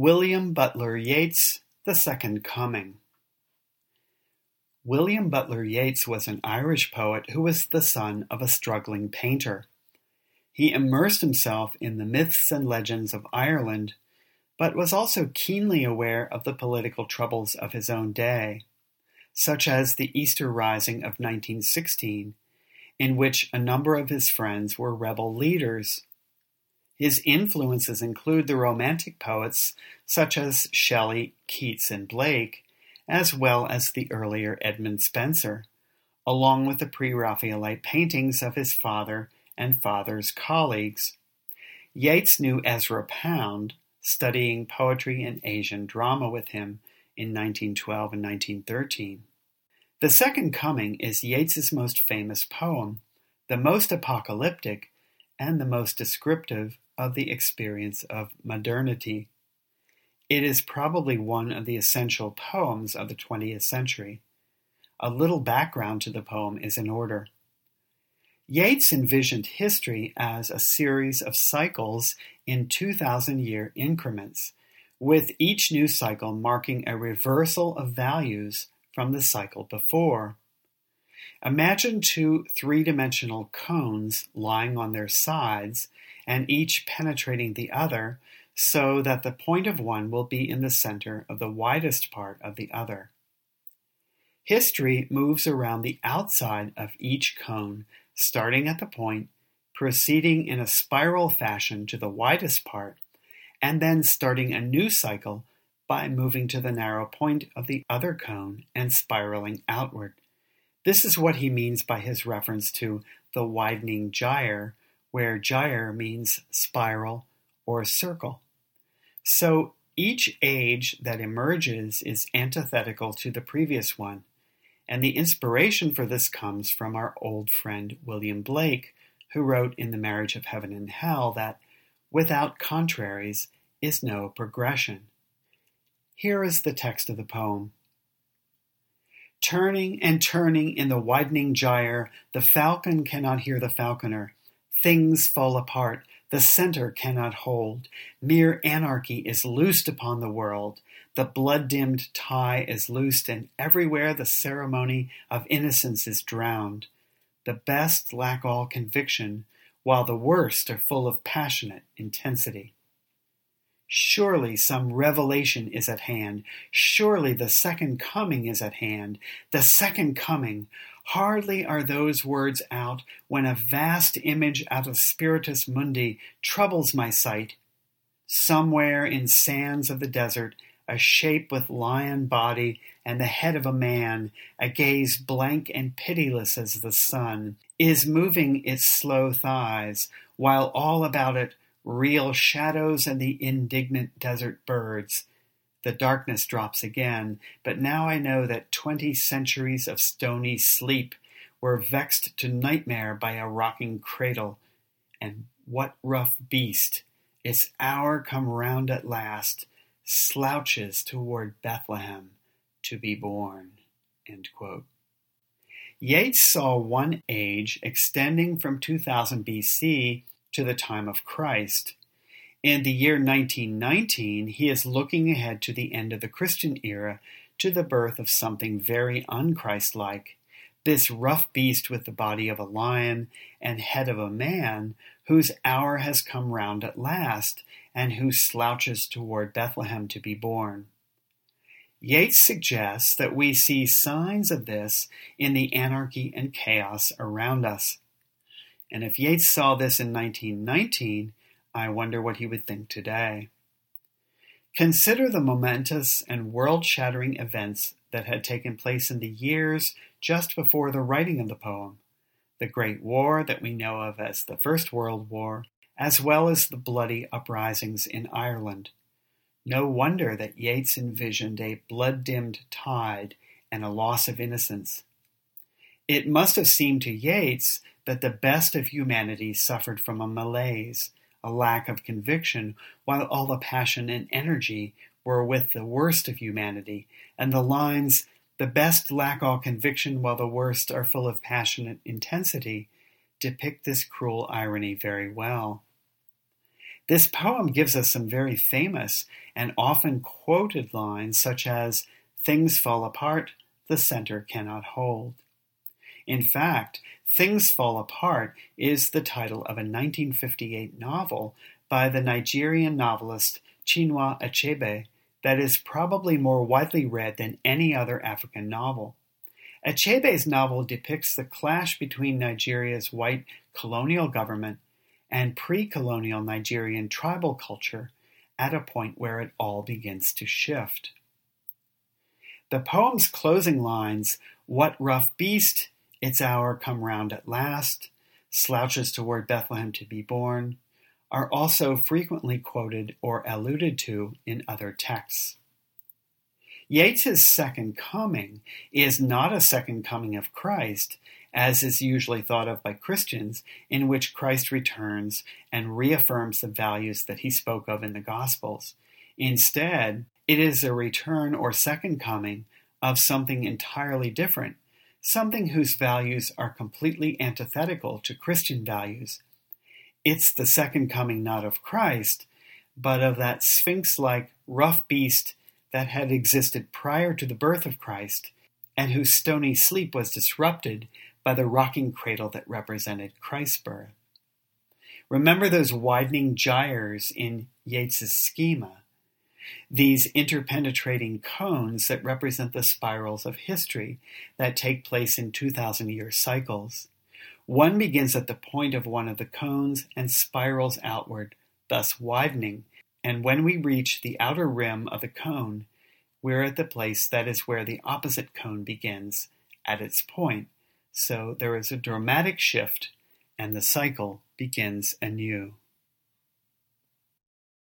William Butler Yeats, The Second Coming. William Butler Yeats was an Irish poet who was the son of a struggling painter. He immersed himself in the myths and legends of Ireland, but was also keenly aware of the political troubles of his own day, such as the Easter Rising of 1916, in which a number of his friends were rebel leaders his influences include the Romantic poets such as Shelley, Keats, and Blake, as well as the earlier Edmund Spenser, along with the pre-Raphaelite paintings of his father and father's colleagues. Yeats knew Ezra Pound, studying poetry and Asian drama with him in 1912 and 1913. The Second Coming is Yeats's most famous poem, the most apocalyptic, and the most descriptive of the experience of modernity. It is probably one of the essential poems of the 20th century. A little background to the poem is in order. Yeats envisioned history as a series of cycles in 2,000 year increments, with each new cycle marking a reversal of values from the cycle before. Imagine two three dimensional cones lying on their sides and each penetrating the other, so that the point of one will be in the center of the widest part of the other. History moves around the outside of each cone, starting at the point, proceeding in a spiral fashion to the widest part, and then starting a new cycle by moving to the narrow point of the other cone and spiraling outward. This is what he means by his reference to the widening gyre, where gyre means spiral or circle. So each age that emerges is antithetical to the previous one, and the inspiration for this comes from our old friend William Blake, who wrote in The Marriage of Heaven and Hell that without contraries is no progression. Here is the text of the poem. Turning and turning in the widening gyre, the falcon cannot hear the falconer. Things fall apart. The center cannot hold. Mere anarchy is loosed upon the world. The blood dimmed tie is loosed, and everywhere the ceremony of innocence is drowned. The best lack all conviction, while the worst are full of passionate intensity. Surely some revelation is at hand. Surely the second coming is at hand. The second coming. Hardly are those words out when a vast image out of Spiritus Mundi troubles my sight. Somewhere in sands of the desert, a shape with lion body and the head of a man, a gaze blank and pitiless as the sun, is moving its slow thighs, while all about it reel shadows and the indignant desert birds. The darkness drops again, but now I know that twenty centuries of stony sleep were vexed to nightmare by a rocking cradle. And what rough beast, its hour come round at last, slouches toward Bethlehem to be born. Yeats saw one age extending from 2000 BC to the time of Christ. In the year 1919, he is looking ahead to the end of the Christian era to the birth of something very unchristlike. This rough beast with the body of a lion and head of a man, whose hour has come round at last, and who slouches toward Bethlehem to be born. Yeats suggests that we see signs of this in the anarchy and chaos around us. And if Yeats saw this in 1919, I wonder what he would think today. Consider the momentous and world shattering events that had taken place in the years just before the writing of the poem the Great War that we know of as the First World War, as well as the bloody uprisings in Ireland. No wonder that Yeats envisioned a blood dimmed tide and a loss of innocence. It must have seemed to Yeats that the best of humanity suffered from a malaise, a lack of conviction, while all the passion and energy were with the worst of humanity, and the lines, the best lack all conviction while the worst are full of passionate intensity, depict this cruel irony very well. This poem gives us some very famous and often quoted lines, such as, Things fall apart, the center cannot hold. In fact, Things Fall Apart is the title of a 1958 novel by the Nigerian novelist Chinua Achebe that is probably more widely read than any other African novel. Achebe's novel depicts the clash between Nigeria's white colonial government and pre colonial Nigerian tribal culture at a point where it all begins to shift. The poem's closing lines, What rough beast, its hour come round at last, slouches toward Bethlehem to be born, are also frequently quoted or alluded to in other texts. Yeats's second coming is not a second coming of Christ, as is usually thought of by Christians, in which Christ returns and reaffirms the values that he spoke of in the Gospels. Instead, it is a return or second coming of something entirely different, something whose values are completely antithetical to Christian values. It's the second coming not of Christ, but of that sphinx like rough beast that had existed prior to the birth of Christ, and whose stony sleep was disrupted by the rocking cradle that represented Christ's birth. Remember those widening gyres in Yeats's schema, these interpenetrating cones that represent the spirals of history that take place in 2,000 year cycles. One begins at the point of one of the cones and spirals outward, thus widening and when we reach the outer rim of the cone, we're at the place that is where the opposite cone begins, at its point. So there is a dramatic shift, and the cycle begins anew.